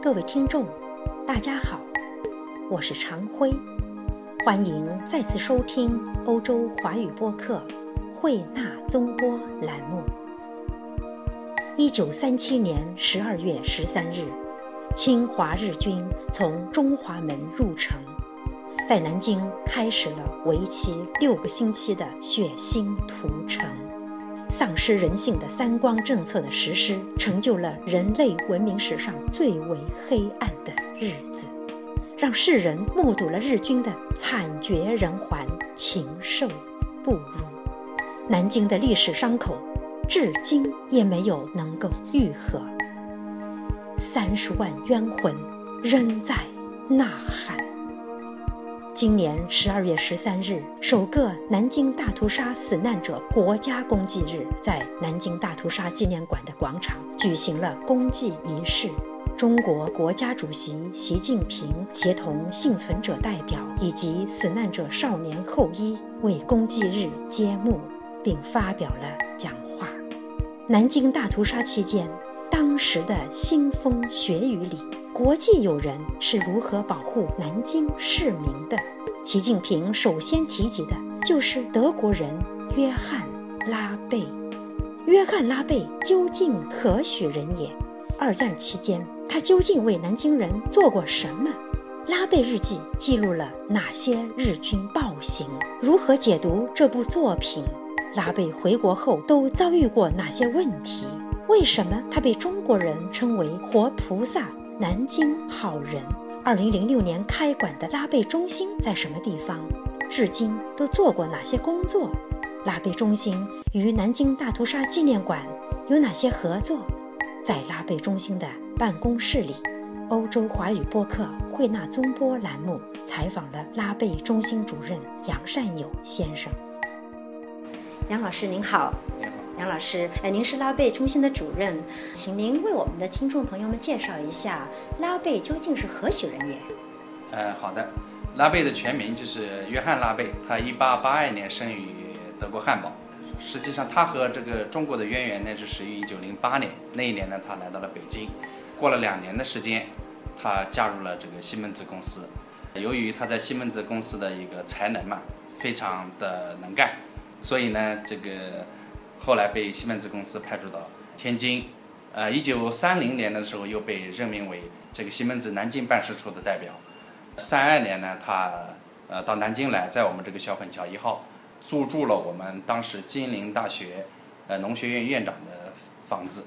各位听众，大家好，我是常辉，欢迎再次收听欧洲华语播客慧纳综播栏目。一九三七年十二月十三日，侵华日军从中华门入城，在南京开始了为期六个星期的血腥屠城。丧失人性的三光政策的实施，成就了人类文明史上最为黑暗的日子，让世人目睹了日军的惨绝人寰、禽兽不如。南京的历史伤口，至今也没有能够愈合，三十万冤魂仍在呐喊。今年十二月十三日，首个南京大屠杀死难者国家公祭日，在南京大屠杀纪念馆的广场举行了公祭仪式。中国国家主席习近平协同幸存者代表以及死难者少年后裔为公祭日揭幕，并发表了讲话。南京大屠杀期间，当时的腥风血雨里。国际友人是如何保护南京市民的？习近平首先提及的就是德国人约翰·拉贝。约翰·拉贝究竟何许人也？二战期间，他究竟为南京人做过什么？拉贝日记记录了哪些日军暴行？如何解读这部作品？拉贝回国后都遭遇过哪些问题？为什么他被中国人称为活菩萨？南京好人，二零零六年开馆的拉贝中心在什么地方？至今都做过哪些工作？拉贝中心与南京大屠杀纪念馆有哪些合作？在拉贝中心的办公室里，欧洲华语播客慧纳综播栏目采访了拉贝中心主任杨善友先生。杨老师您好。杨老师，呃，您是拉贝中心的主任，请您为我们的听众朋友们介绍一下拉贝究竟是何许人也？呃，好的，拉贝的全名就是约翰·拉贝，他一八八二年生于德国汉堡。实际上，他和这个中国的渊源呢是始于一九零八年，那一年呢，他来到了北京，过了两年的时间，他加入了这个西门子公司。由于他在西门子公司的一个才能嘛，非常的能干，所以呢，这个。后来被西门子公司派驻到天津，呃，一九三零年的时候又被任命为这个西门子南京办事处的代表。三二年呢，他呃到南京来，在我们这个小粉桥一号租住了我们当时金陵大学呃农学院院长的房子，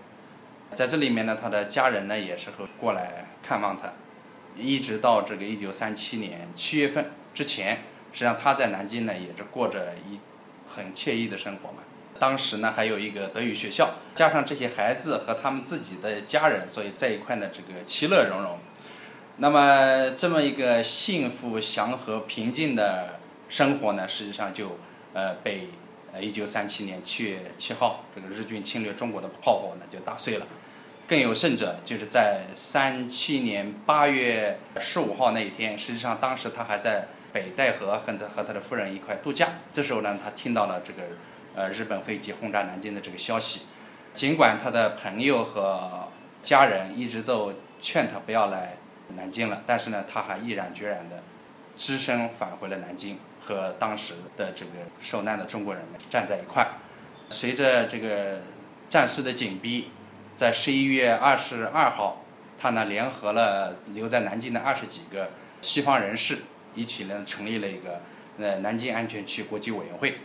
在这里面呢，他的家人呢也是会过来看望他，一直到这个一九三七年七月份之前，实际上他在南京呢也是过着一很惬意的生活嘛。当时呢，还有一个德语学校，加上这些孩子和他们自己的家人，所以在一块呢，这个其乐融融。那么这么一个幸福、祥和、平静的生活呢，实际上就呃被呃一九三七年七月七号这个日军侵略中国的炮火呢就打碎了。更有甚者，就是在三七年八月十五号那一天，实际上当时他还在北戴河和他和他的夫人一块度假。这时候呢，他听到了这个。呃，日本飞机轰炸南京的这个消息，尽管他的朋友和家人一直都劝他不要来南京了，但是呢，他还毅然决然的只身返回了南京，和当时的这个受难的中国人们站在一块。随着这个战事的紧逼，在十一月二十二号，他呢联合了留在南京的二十几个西方人士，一起呢成立了一个呃南京安全区国际委员会。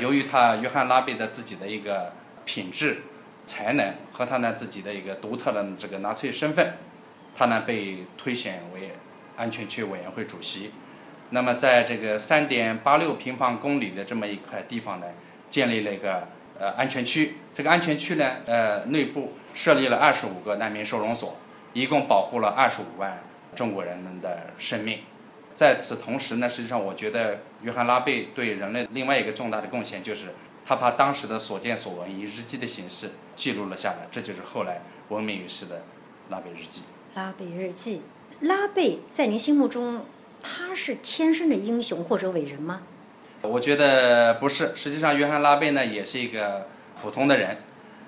由于他约翰拉贝的自己的一个品质、才能和他呢自己的一个独特的这个纳粹身份，他呢被推选为安全区委员会主席。那么在这个三点八六平方公里的这么一块地方呢，建立了一个呃安全区。这个安全区呢，呃内部设立了二十五个难民收容所，一共保护了二十五万中国人们的生命。在此同时呢，实际上我觉得约翰拉贝对人类另外一个重大的贡献，就是他把当时的所见所闻以日记的形式记录了下来，这就是后来闻名于世的拉贝日记。拉贝日记，拉贝在您心目中，他是天生的英雄或者伟人吗？我觉得不是，实际上约翰拉贝呢也是一个普通的人，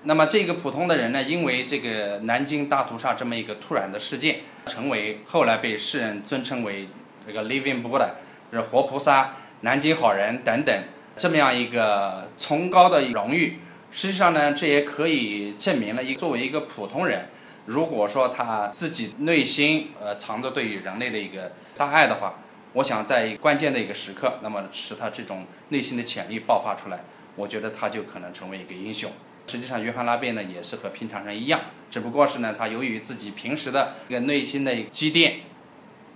那么这个普通的人呢，因为这个南京大屠杀这么一个突然的事件，成为后来被世人尊称为这个 Living Buddha，就是活菩萨、南京好人等等这么样一个崇高的荣誉。实际上呢，这也可以证明了一作为一个普通人，如果说他自己内心呃藏着对于人类的一个大爱的话，我想在关键的一个时刻，那么使他这种内心的潜力爆发出来，我觉得他就可能成为一个英雄。实际上，约翰拉贝呢也是和平常人一样，只不过是呢，他由于自己平时的一个内心的积淀，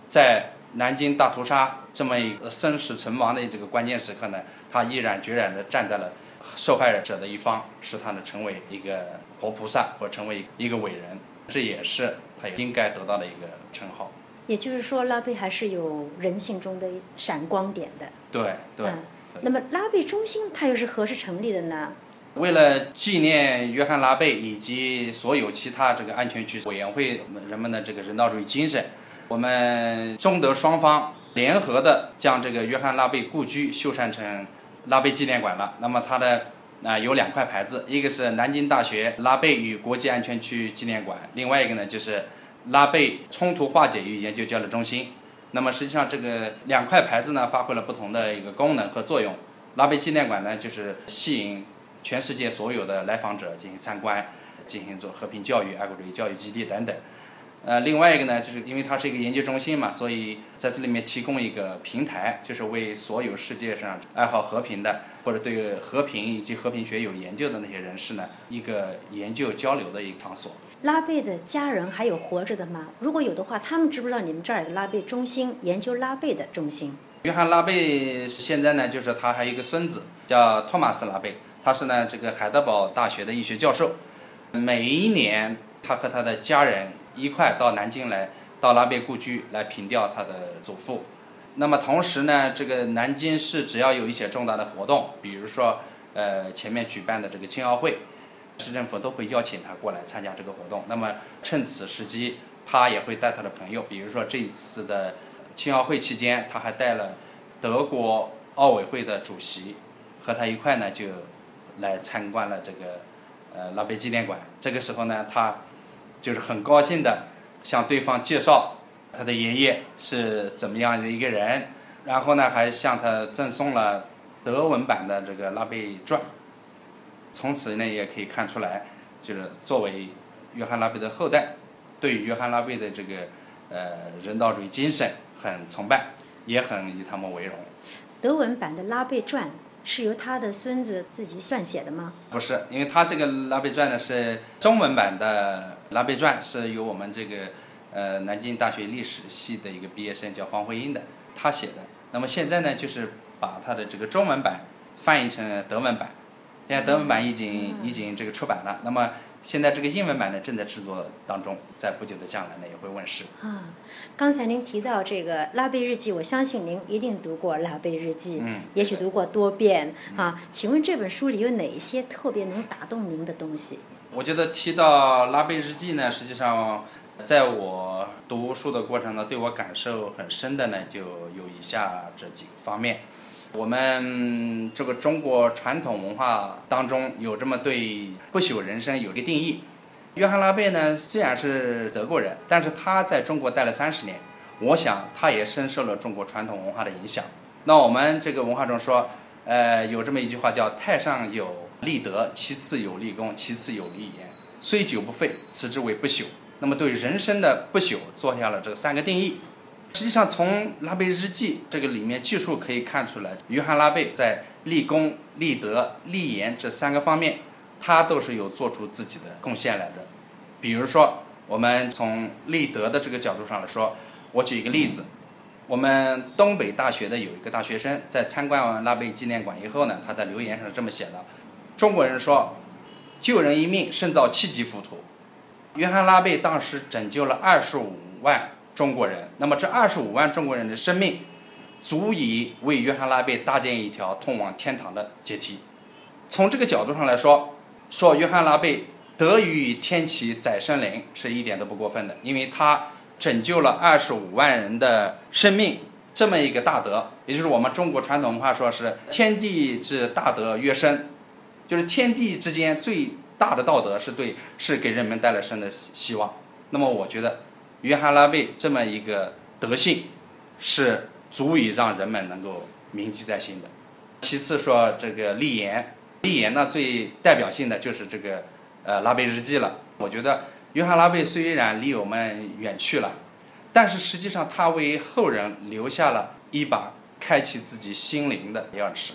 在南京大屠杀这么一个生死存亡的这个关键时刻呢，他毅然决然地站在了受害者的一方，使他呢成为一个活菩萨或成为一个伟人，这也是他应该得到的一个称号。也就是说，拉贝还是有人性中的闪光点的。对对。嗯，那么拉贝中心它又是何时成立的呢？为了纪念约翰·拉贝以及所有其他这个安全区委员会人们的这个人道主义精神，我们中德双方联合的将这个约翰·拉贝故居修缮成拉贝纪念馆了。那么它的啊有两块牌子，一个是南京大学拉贝与国际安全区纪念馆，另外一个呢就是拉贝冲突化解与研究交流中心。那么实际上这个两块牌子呢发挥了不同的一个功能和作用。拉贝纪念馆呢就是吸引。全世界所有的来访者进行参观，进行做和平教育、爱国主义教育基地等等。呃，另外一个呢，就是因为它是一个研究中心嘛，所以在这里面提供一个平台，就是为所有世界上爱好和平的或者对和平以及和平学有研究的那些人士呢，一个研究交流的一个场所。拉贝的家人还有活着的吗？如果有的话，他们知不知道你们这儿有拉贝中心，研究拉贝的中心？约翰拉贝现在呢，就是他还有一个孙子叫托马斯拉贝。他是呢，这个海德堡大学的医学教授。每一年，他和他的家人一块到南京来，到拉贝故居来凭吊他的祖父。那么同时呢，这个南京市只要有一些重大的活动，比如说呃前面举办的这个青奥会，市政府都会邀请他过来参加这个活动。那么趁此时机，他也会带他的朋友，比如说这一次的青奥会期间，他还带了德国奥委会的主席和他一块呢就。来参观了这个呃拉贝纪念馆。这个时候呢，他就是很高兴的向对方介绍他的爷爷是怎么样的一个人，然后呢，还向他赠送了德文版的这个拉贝传。从此呢，也可以看出来，就是作为约翰拉贝的后代，对约翰拉贝的这个呃人道主义精神很崇拜，也很以他们为荣。德文版的拉贝传。是由他的孙子自己撰写的吗？不是，因为他这个《拉贝传》呢是中文版的《拉贝传》，是由我们这个呃南京大学历史系的一个毕业生叫黄慧英的他写的。那么现在呢，就是把他的这个中文版翻译成德文版，现在德文版已经已经这个出版了。那么。现在这个英文版呢正在制作当中，在不久的将来呢也会问世。啊，刚才您提到这个《拉贝日记》，我相信您一定读过《拉贝日记》，嗯，也许读过多遍啊。请问这本书里有哪一些特别能打动您的东西？我觉得提到《拉贝日记》呢，实际上在我读书的过程中，对我感受很深的呢，就有以下这几个方面。我们这个中国传统文化当中有这么对不朽人生有一个定义。约翰拉贝呢，虽然是德国人，但是他在中国待了三十年，我想他也深受了中国传统文化的影响。那我们这个文化中说，呃，有这么一句话叫“太上有立德，其次有立功，其次有立言，虽久不废，此之为不朽”。那么对人生的不朽做下了这三个定义。实际上，从拉贝日记这个里面记述可以看出来，约翰拉贝在立功、立德、立言这三个方面，他都是有做出自己的贡献来的。比如说，我们从立德的这个角度上来说，我举一个例子：我们东北大学的有一个大学生在参观完拉贝纪念馆以后呢，他在留言上这么写的：“中国人说，救人一命胜造七级浮屠。约翰拉贝当时拯救了二十五万。”中国人，那么这二十五万中国人的生命，足以为约翰拉贝搭建一条通往天堂的阶梯。从这个角度上来说，说约翰拉贝得于天启载生灵是一点都不过分的，因为他拯救了二十五万人的生命，这么一个大德，也就是我们中国传统文化说是天地之大德曰生，就是天地之间最大的道德，是对是给人们带来生的希望。那么我觉得，约翰拉贝这么一个德性，是足以让人们能够铭记在心的。其次说这个立言，立言呢最代表性的就是这个呃拉贝日记了。我觉得约翰拉贝虽然离我们远去了，但是实际上他为后人留下了一把开启自己心灵的钥匙。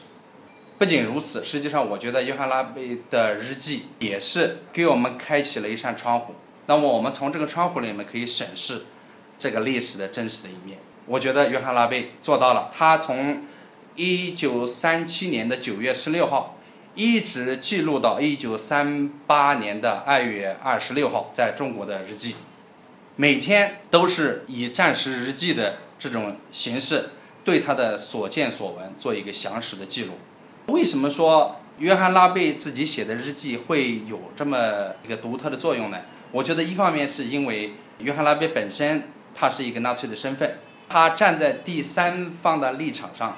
不仅如此，实际上我觉得约翰拉贝的日记也是给我们开启了一扇窗户。那么我们从这个窗户里面可以审视这个历史的真实的一面。我觉得约翰拉贝做到了，他从一九三七年的九月十六号一直记录到一九三八年的二月二十六号，在中国的日记，每天都是以战时日记的这种形式，对他的所见所闻做一个详实的记录。为什么说约翰拉贝自己写的日记会有这么一个独特的作用呢？我觉得一方面是因为约翰拉贝本身他是一个纳粹的身份，他站在第三方的立场上，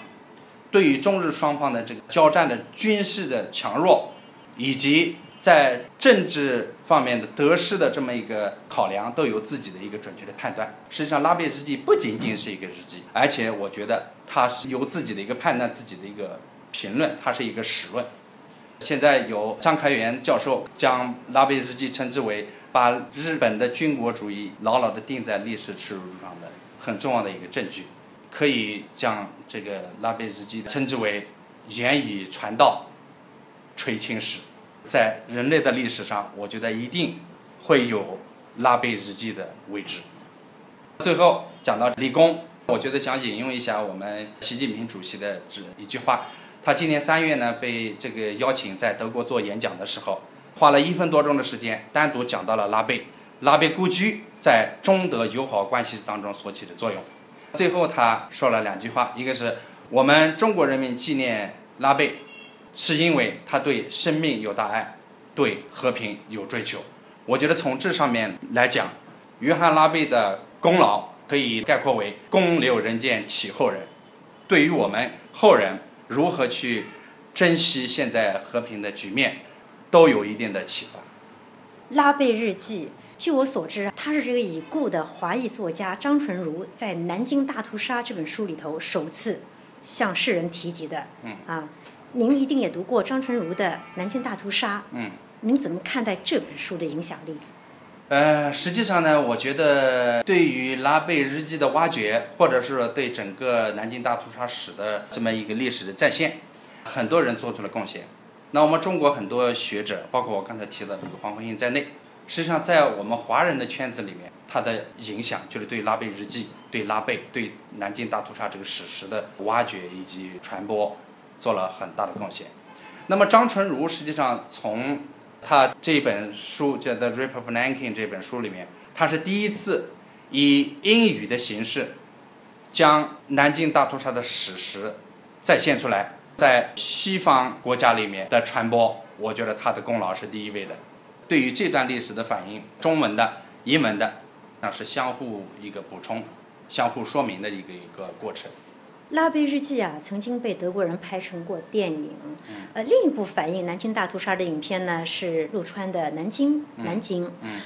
对于中日双方的这个交战的军事的强弱，以及在政治方面的得失的这么一个考量，都有自己的一个准确的判断。实际上，拉贝日记不仅仅是一个日记，而且我觉得他是有自己的一个判断，自己的一个。评论，它是一个史论。现在有张开元教授将拉贝日记称之为把日本的军国主义牢牢地钉在历史耻辱柱上的很重要的一个证据，可以将这个拉贝日记称之为言以传道，垂青史。在人类的历史上，我觉得一定会有拉贝日记的位置。最后讲到理工，我觉得想引用一下我们习近平主席的这一句话。他今年三月呢，被这个邀请在德国做演讲的时候，花了一分多钟的时间，单独讲到了拉贝，拉贝故居在中德友好关系当中所起的作用。最后他说了两句话，一个是我们中国人民纪念拉贝，是因为他对生命有大爱，对和平有追求。我觉得从这上面来讲，约翰拉贝的功劳可以概括为公留人间启后人，对于我们后人。如何去珍惜现在和平的局面，都有一定的启发。拉贝日记，据我所知，他是这个已故的华裔作家张纯如在《南京大屠杀》这本书里头首次向世人提及的。嗯。啊，您一定也读过张纯如的《南京大屠杀》。嗯。您怎么看待这本书的影响力？呃，实际上呢，我觉得对于拉贝日记的挖掘，或者是对整个南京大屠杀史的这么一个历史的再现，很多人做出了贡献。那我们中国很多学者，包括我刚才提到的这个黄慧英在内，实际上在我们华人的圈子里面，他的影响就是对拉贝日记、对拉贝、对南京大屠杀这个史实的挖掘以及传播，做了很大的贡献。那么张纯如实际上从他这本书叫《The Rape of Nanking》这本书里面，他是第一次以英语的形式将南京大屠杀的史实再现出来，在西方国家里面的传播，我觉得他的功劳是第一位的。对于这段历史的反应，中文的、英文的，那是相互一个补充、相互说明的一个一个过程。拉贝日记啊，曾经被德国人拍成过电影。呃，另一部反映南京大屠杀的影片呢，是陆川的《南京》。南京。嗯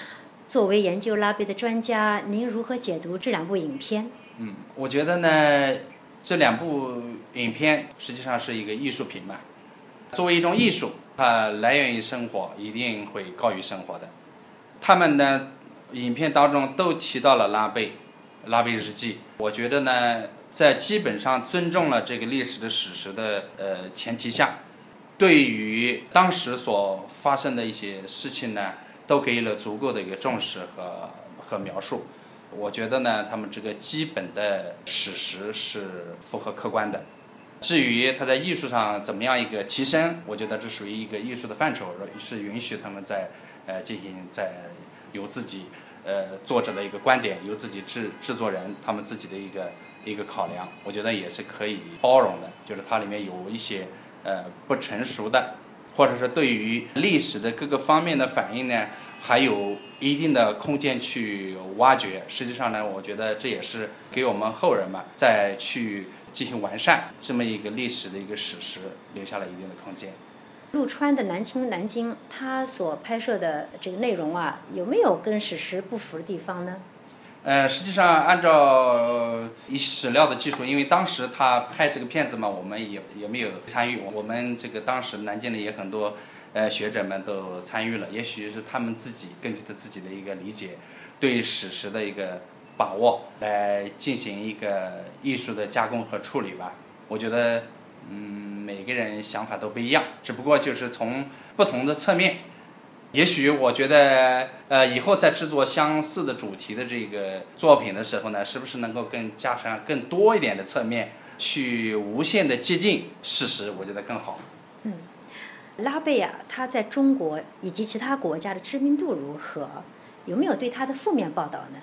作为研究拉贝的专家，您如何解读这两部影片？嗯，我觉得呢，这两部影片实际上是一个艺术品嘛。作为一种艺术，它来源于生活，一定会高于生活的。他们呢，影片当中都提到了拉贝，拉贝日记。我觉得呢。在基本上尊重了这个历史的史实的呃前提下，对于当时所发生的一些事情呢，都给予了足够的一个重视和和描述。我觉得呢，他们这个基本的史实是符合客观的。至于他在艺术上怎么样一个提升，我觉得这属于一个艺术的范畴，是允许他们在呃进行在有自己呃作者的一个观点，有自己制制作人他们自己的一个。一个考量，我觉得也是可以包容的，就是它里面有一些呃不成熟的，或者是对于历史的各个方面的反应呢，还有一定的空间去挖掘。实际上呢，我觉得这也是给我们后人嘛，再去进行完善这么一个历史的一个史实，留下了一定的空间。陆川的《南青南京》，他所拍摄的这个内容啊，有没有跟史实不符的地方呢？呃，实际上按照以史料的技术，因为当时他拍这个片子嘛，我们也也没有参与。我们这个当时南京的也很多呃学者们都参与了，也许是他们自己根据他自己的一个理解，对史实的一个把握来进行一个艺术的加工和处理吧。我觉得，嗯，每个人想法都不一样，只不过就是从不同的侧面。也许我觉得，呃，以后在制作相似的主题的这个作品的时候呢，是不是能够更加上更多一点的侧面，去无限的接近事实？我觉得更好。嗯，拉贝啊，他在中国以及其他国家的知名度如何？有没有对他的负面报道呢？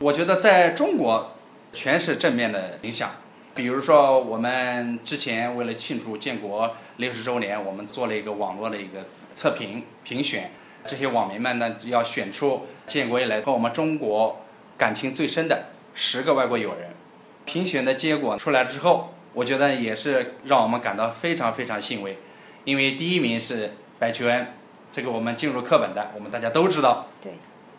我觉得在中国全是正面的影响。比如说，我们之前为了庆祝建国六十周年，我们做了一个网络的一个。测评评选，这些网民们呢要选出建国以来和我们中国感情最深的十个外国友人。评选的结果出来之后，我觉得也是让我们感到非常非常欣慰，因为第一名是白求恩，这个我们进入课本的，我们大家都知道。对。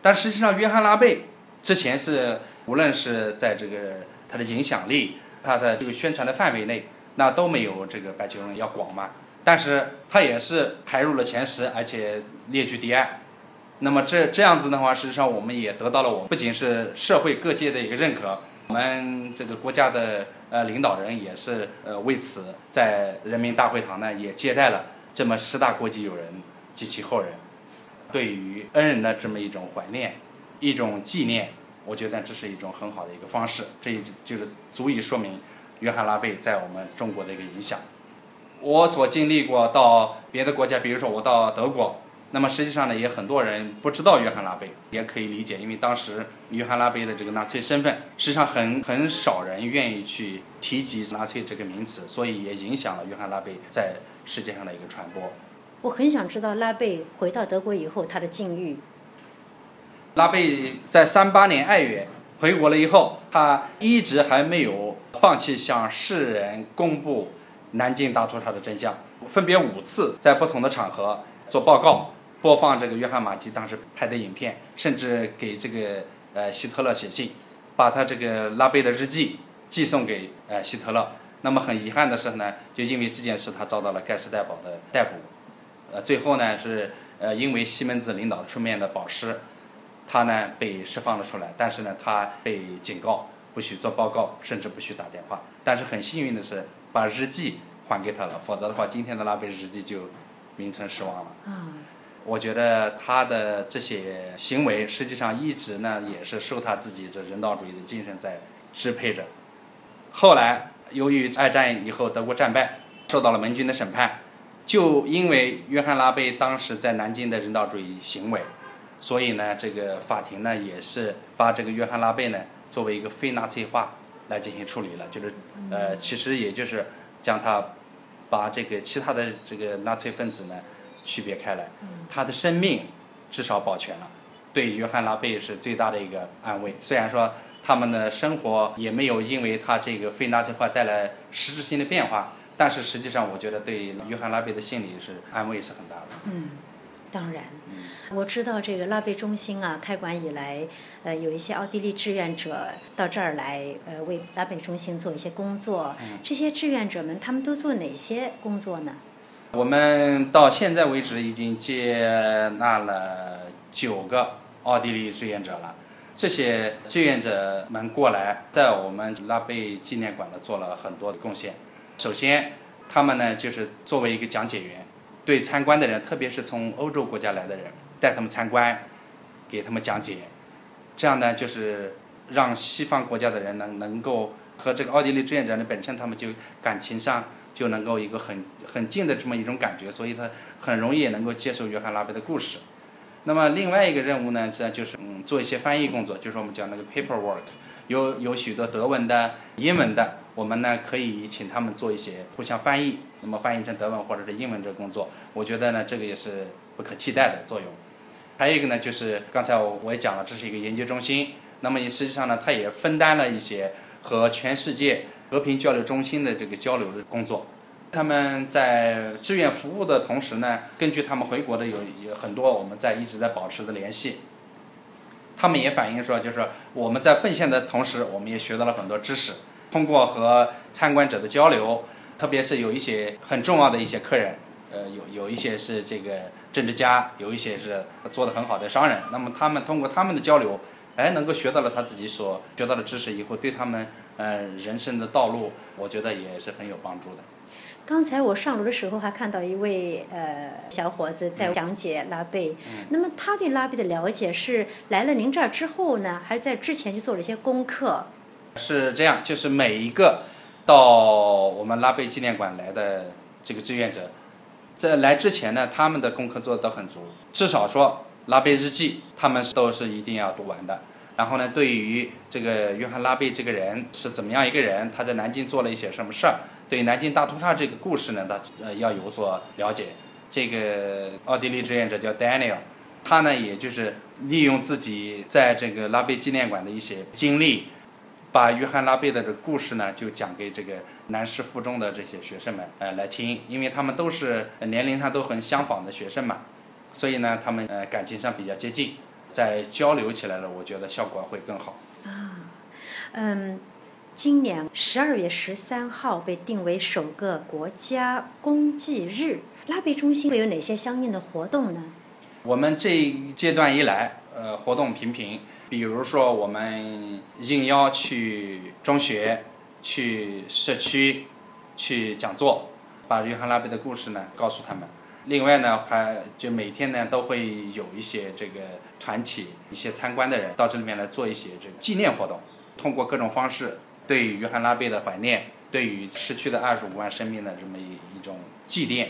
但实际上，约翰拉贝之前是无论是在这个他的影响力、他的这个宣传的范围内，那都没有这个白求恩要广嘛。但是他也是排入了前十，而且列居第二。那么这这样子的话，事实上我们也得到了我们不仅是社会各界的一个认可，我们这个国家的呃领导人也是呃为此在人民大会堂呢也接待了这么十大国际友人及其后人，对于恩人的这么一种怀念，一种纪念，我觉得这是一种很好的一个方式，这也就是足以说明约翰拉贝在我们中国的一个影响。我所经历过到别的国家，比如说我到德国，那么实际上呢，也很多人不知道约翰拉贝，也可以理解，因为当时约翰拉贝的这个纳粹身份，实际上很很少人愿意去提及纳粹这个名词，所以也影响了约翰拉贝在世界上的一个传播。我很想知道拉贝回到德国以后他的境遇。拉贝在三八年二月回国了以后，他一直还没有放弃向世人公布。南京大屠杀的真相，分别五次在不同的场合做报告，播放这个约翰马基当时拍的影片，甚至给这个呃希特勒写信，把他这个拉贝的日记寄送给呃希特勒。那么很遗憾的是呢，就因为这件事，他遭到了盖世太保的逮捕，呃，最后呢是呃因为西门子领导出面的保释，他呢被释放了出来。但是呢，他被警告不许做报告，甚至不许打电话。但是很幸运的是。把日记还给他了，否则的话，今天的拉贝日记就名存实亡了。嗯，我觉得他的这些行为，实际上一直呢也是受他自己这人道主义的精神在支配着。后来由于二战以后德国战败，受到了盟军的审判，就因为约翰拉贝当时在南京的人道主义行为，所以呢，这个法庭呢也是把这个约翰拉贝呢作为一个非纳粹化。来进行处理了，就是，呃，其实也就是将他把这个其他的这个纳粹分子呢区别开来，他的生命至少保全了，对约翰拉贝是最大的一个安慰。虽然说他们的生活也没有因为他这个非纳粹化带来实质性的变化，但是实际上我觉得对约翰拉贝的心理是安慰是很大的。嗯。当然，我知道这个拉贝中心啊，开馆以来，呃，有一些奥地利志愿者到这儿来，呃，为拉贝中心做一些工作。这些志愿者们，他们都做哪些工作呢？我们到现在为止已经接纳了九个奥地利志愿者了。这些志愿者们过来，在我们拉贝纪念馆呢做了很多的贡献。首先，他们呢就是作为一个讲解员。对参观的人，特别是从欧洲国家来的人，带他们参观，给他们讲解，这样呢，就是让西方国家的人能能够和这个奥地利志愿者呢本身，他们就感情上就能够一个很很近的这么一种感觉，所以他很容易也能够接受约翰拉贝的故事。那么另外一个任务呢，这就是嗯做一些翻译工作，就是我们讲那个 paperwork，有有许多德文的、英文的。我们呢可以请他们做一些互相翻译，那么翻译成德文或者是英文这工作，我觉得呢这个也是不可替代的作用。还有一个呢就是刚才我我也讲了，这是一个研究中心，那么也实际上呢它也分担了一些和全世界和平交流中心的这个交流的工作。他们在志愿服务的同时呢，根据他们回国的有有很多我们在一直在保持的联系。他们也反映说，就是我们在奉献的同时，我们也学到了很多知识。通过和参观者的交流，特别是有一些很重要的一些客人，呃，有有一些是这个政治家，有一些是做的很好的商人。那么他们通过他们的交流，哎，能够学到了他自己所学到的知识以后，对他们呃人生的道路，我觉得也是很有帮助的。刚才我上楼的时候还看到一位呃小伙子在讲解拉贝，那么他对拉贝的了解是来了您这儿之后呢，还是在之前就做了一些功课？是这样，就是每一个到我们拉贝纪念馆来的这个志愿者，在来之前呢，他们的功课做的都很足，至少说拉贝日记他们都是一定要读完的。然后呢，对于这个约翰拉贝这个人是怎么样一个人，他在南京做了一些什么事儿？对南京大屠杀这个故事呢，他呃要有所了解。这个奥地利志愿者叫 Daniel，他呢也就是利用自己在这个拉贝纪念馆的一些经历，把约翰拉贝的这个故事呢就讲给这个南师附中的这些学生们呃来听，因为他们都是年龄上都很相仿的学生嘛，所以呢他们呃感情上比较接近，在交流起来了，我觉得效果会更好。啊，嗯。今年十二月十三号被定为首个国家公祭日，拉贝中心会有哪些相应的活动呢？我们这一阶段以来，呃，活动频频，比如说我们应邀去中学、去社区、去讲座，把约翰拉贝的故事呢告诉他们。另外呢，还就每天呢都会有一些这个团体、一些参观的人到这里面来做一些这个纪念活动，通过各种方式。对于约翰拉贝的怀念，对于失去的二十五万生命的这么一一种祭奠。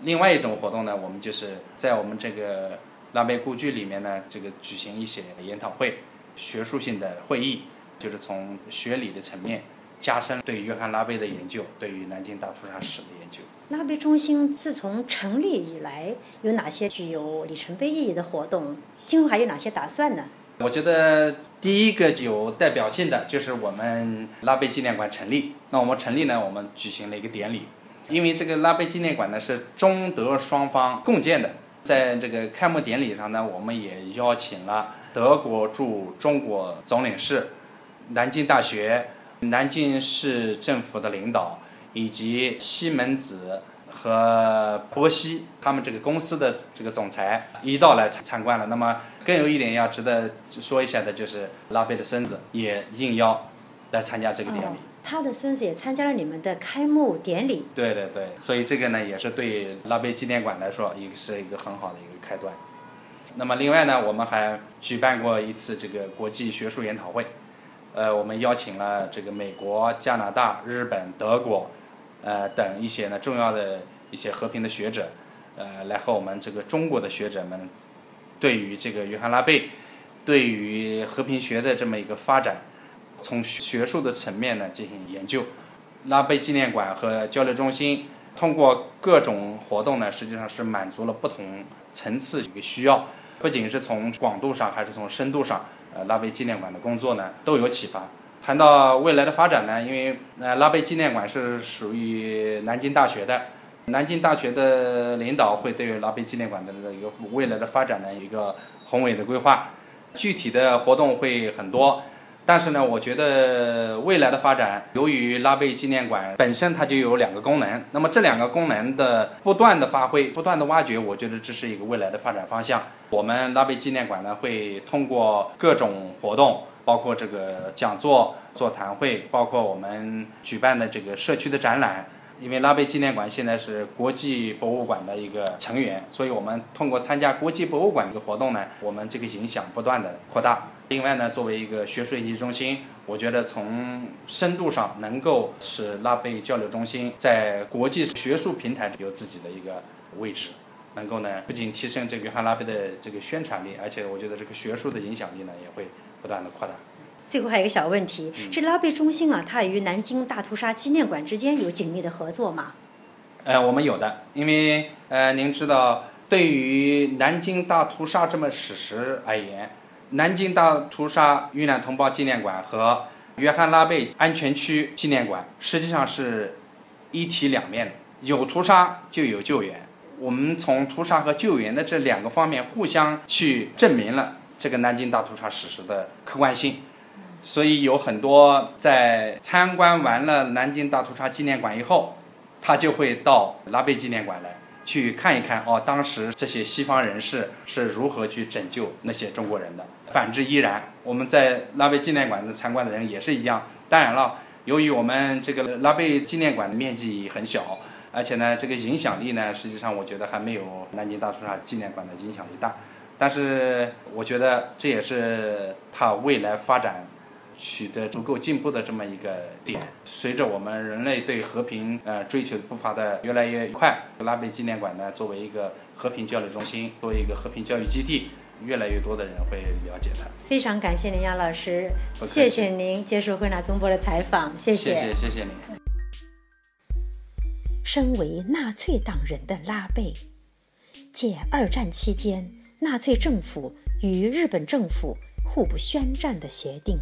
另外一种活动呢，我们就是在我们这个拉贝故居里面呢，这个举行一些研讨会、学术性的会议，就是从学理的层面加深对约翰拉贝的研究，对于南京大屠杀史的研究。拉贝中心自从成立以来，有哪些具有里程碑意义的活动？今后还有哪些打算呢？我觉得第一个有代表性的就是我们拉贝纪念馆成立。那我们成立呢，我们举行了一个典礼。因为这个拉贝纪念馆呢是中德双方共建的，在这个开幕典礼上呢，我们也邀请了德国驻中国总领事、南京大学、南京市政府的领导以及西门子。和波西他们这个公司的这个总裁一道来参参观了。那么更有一点要值得说一下的，就是拉贝的孙子也应邀来参加这个典礼。他的孙子也参加了你们的开幕典礼。对对对，所以这个呢也是对拉贝纪念馆来说，也是一个很好的一个开端。那么另外呢，我们还举办过一次这个国际学术研讨会，呃，我们邀请了这个美国、加拿大、日本、德国。呃，等一些呢重要的一些和平的学者，呃，来和我们这个中国的学者们，对于这个约翰拉贝，对于和平学的这么一个发展，从学术的层面呢进行研究。拉贝纪念馆和交流中心通过各种活动呢，实际上是满足了不同层次一个需要，不仅是从广度上，还是从深度上，呃，拉贝纪念馆的工作呢都有启发。谈到未来的发展呢，因为呃拉贝纪念馆是属于南京大学的，南京大学的领导会对拉贝纪念馆的一个未来的发展呢一个宏伟的规划，具体的活动会很多，但是呢，我觉得未来的发展，由于拉贝纪念馆本身它就有两个功能，那么这两个功能的不断的发挥、不断的挖掘，我觉得这是一个未来的发展方向。我们拉贝纪念馆呢会通过各种活动。包括这个讲座、座谈会，包括我们举办的这个社区的展览。因为拉贝纪念馆现在是国际博物馆的一个成员，所以我们通过参加国际博物馆这个活动呢，我们这个影响不断的扩大。另外呢，作为一个学术研究中心，我觉得从深度上能够使拉贝交流中心在国际学术平台有自己的一个位置，能够呢不仅提升这个约翰拉贝的这个宣传力，而且我觉得这个学术的影响力呢也会。不断的扩大。最后还有一个小问题，这拉贝中心啊，它与南京大屠杀纪念馆之间有紧密的合作吗？呃，我们有的，因为呃，您知道，对于南京大屠杀这么史实而言，南京大屠杀遇难同胞纪念馆和约翰拉贝安全区纪念馆实际上是一体两面的。有屠杀就有救援。我们从屠杀和救援的这两个方面互相去证明了这个南京大屠杀史实的客观性。所以有很多在参观完了南京大屠杀纪念馆以后，他就会到拉贝纪念馆来去看一看哦，当时这些西方人士是如何去拯救那些中国人的。反之亦然，我们在拉贝纪念馆的参观的人也是一样。当然了，由于我们这个拉贝纪念馆的面积很小。而且呢，这个影响力呢，实际上我觉得还没有南京大屠杀纪念馆的影响力大。但是我觉得这也是它未来发展取得足够进步的这么一个点。随着我们人类对和平呃追求步伐的越来越快，拉贝纪念馆呢作为一个和平交流中心，作为一个和平教育基地，越来越多的人会了解它。非常感谢您，杨老师，谢谢您接受慧纳中波的采访，谢谢，谢谢，谢谢您。身为纳粹党人的拉贝，借二战期间纳粹政府与日本政府互不宣战的协定，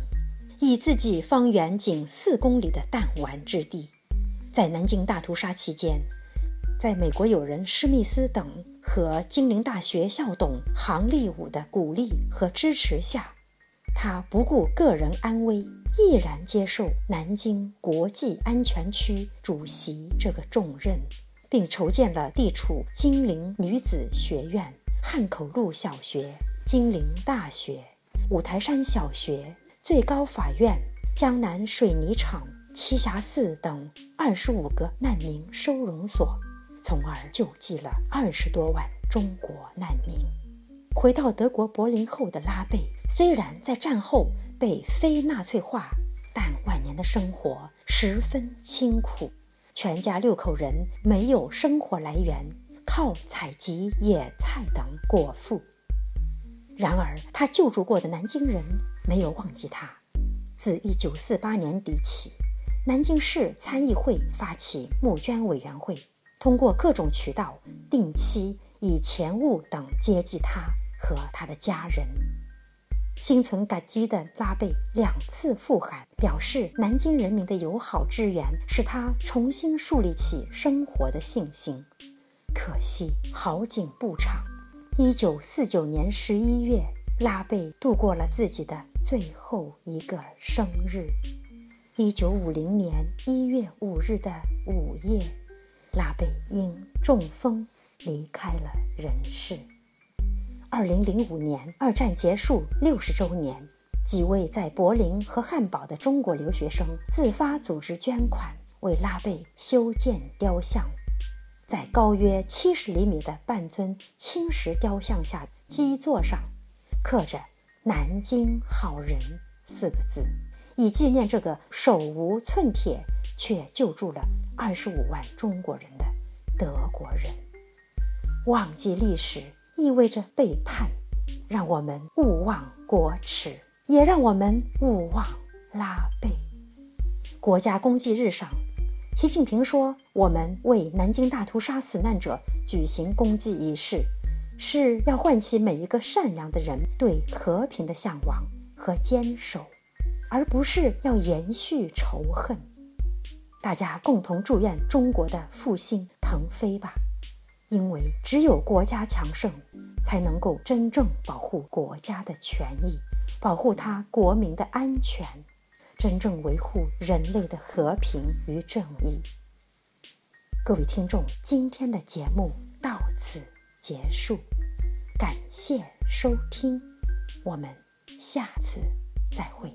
以自己方圆仅四公里的弹丸之地，在南京大屠杀期间，在美国友人施密斯等和金陵大学校董杭立武的鼓励和支持下，他不顾个人安危。毅然接受南京国际安全区主席这个重任，并筹建了地处金陵女子学院、汉口路小学、金陵大学、五台山小学、最高法院、江南水泥厂、栖霞寺等二十五个难民收容所，从而救济了二十多万中国难民。回到德国柏林后的拉贝，虽然在战后。被非纳粹化，但晚年的生活十分清苦，全家六口人没有生活来源，靠采集野菜等果腹。然而，他救助过的南京人没有忘记他。自1948年底起，南京市参议会发起募捐委员会，通过各种渠道定期以钱物等接济他和他的家人。心存感激的拉贝两次复函，表示南京人民的友好支援使他重新树立起生活的信心。可惜好景不长，一九四九年十一月，拉贝度过了自己的最后一个生日。一九五零年一月五日的午夜，拉贝因中风离开了人世。二零零五年，二战结束六十周年，几位在柏林和汉堡的中国留学生自发组织捐款，为拉贝修建雕像。在高约七十厘米的半尊青石雕像下基座上，刻着“南京好人”四个字，以纪念这个手无寸铁却救助了二十五万中国人的德国人。忘记历史。意味着背叛，让我们勿忘国耻，也让我们勿忘拉贝。国家公祭日上，习近平说：“我们为南京大屠杀死难者举行公祭仪式，是要唤起每一个善良的人对和平的向往和坚守，而不是要延续仇恨。”大家共同祝愿中国的复兴腾飞吧。因为只有国家强盛，才能够真正保护国家的权益，保护他国民的安全，真正维护人类的和平与正义。各位听众，今天的节目到此结束，感谢收听，我们下次再会。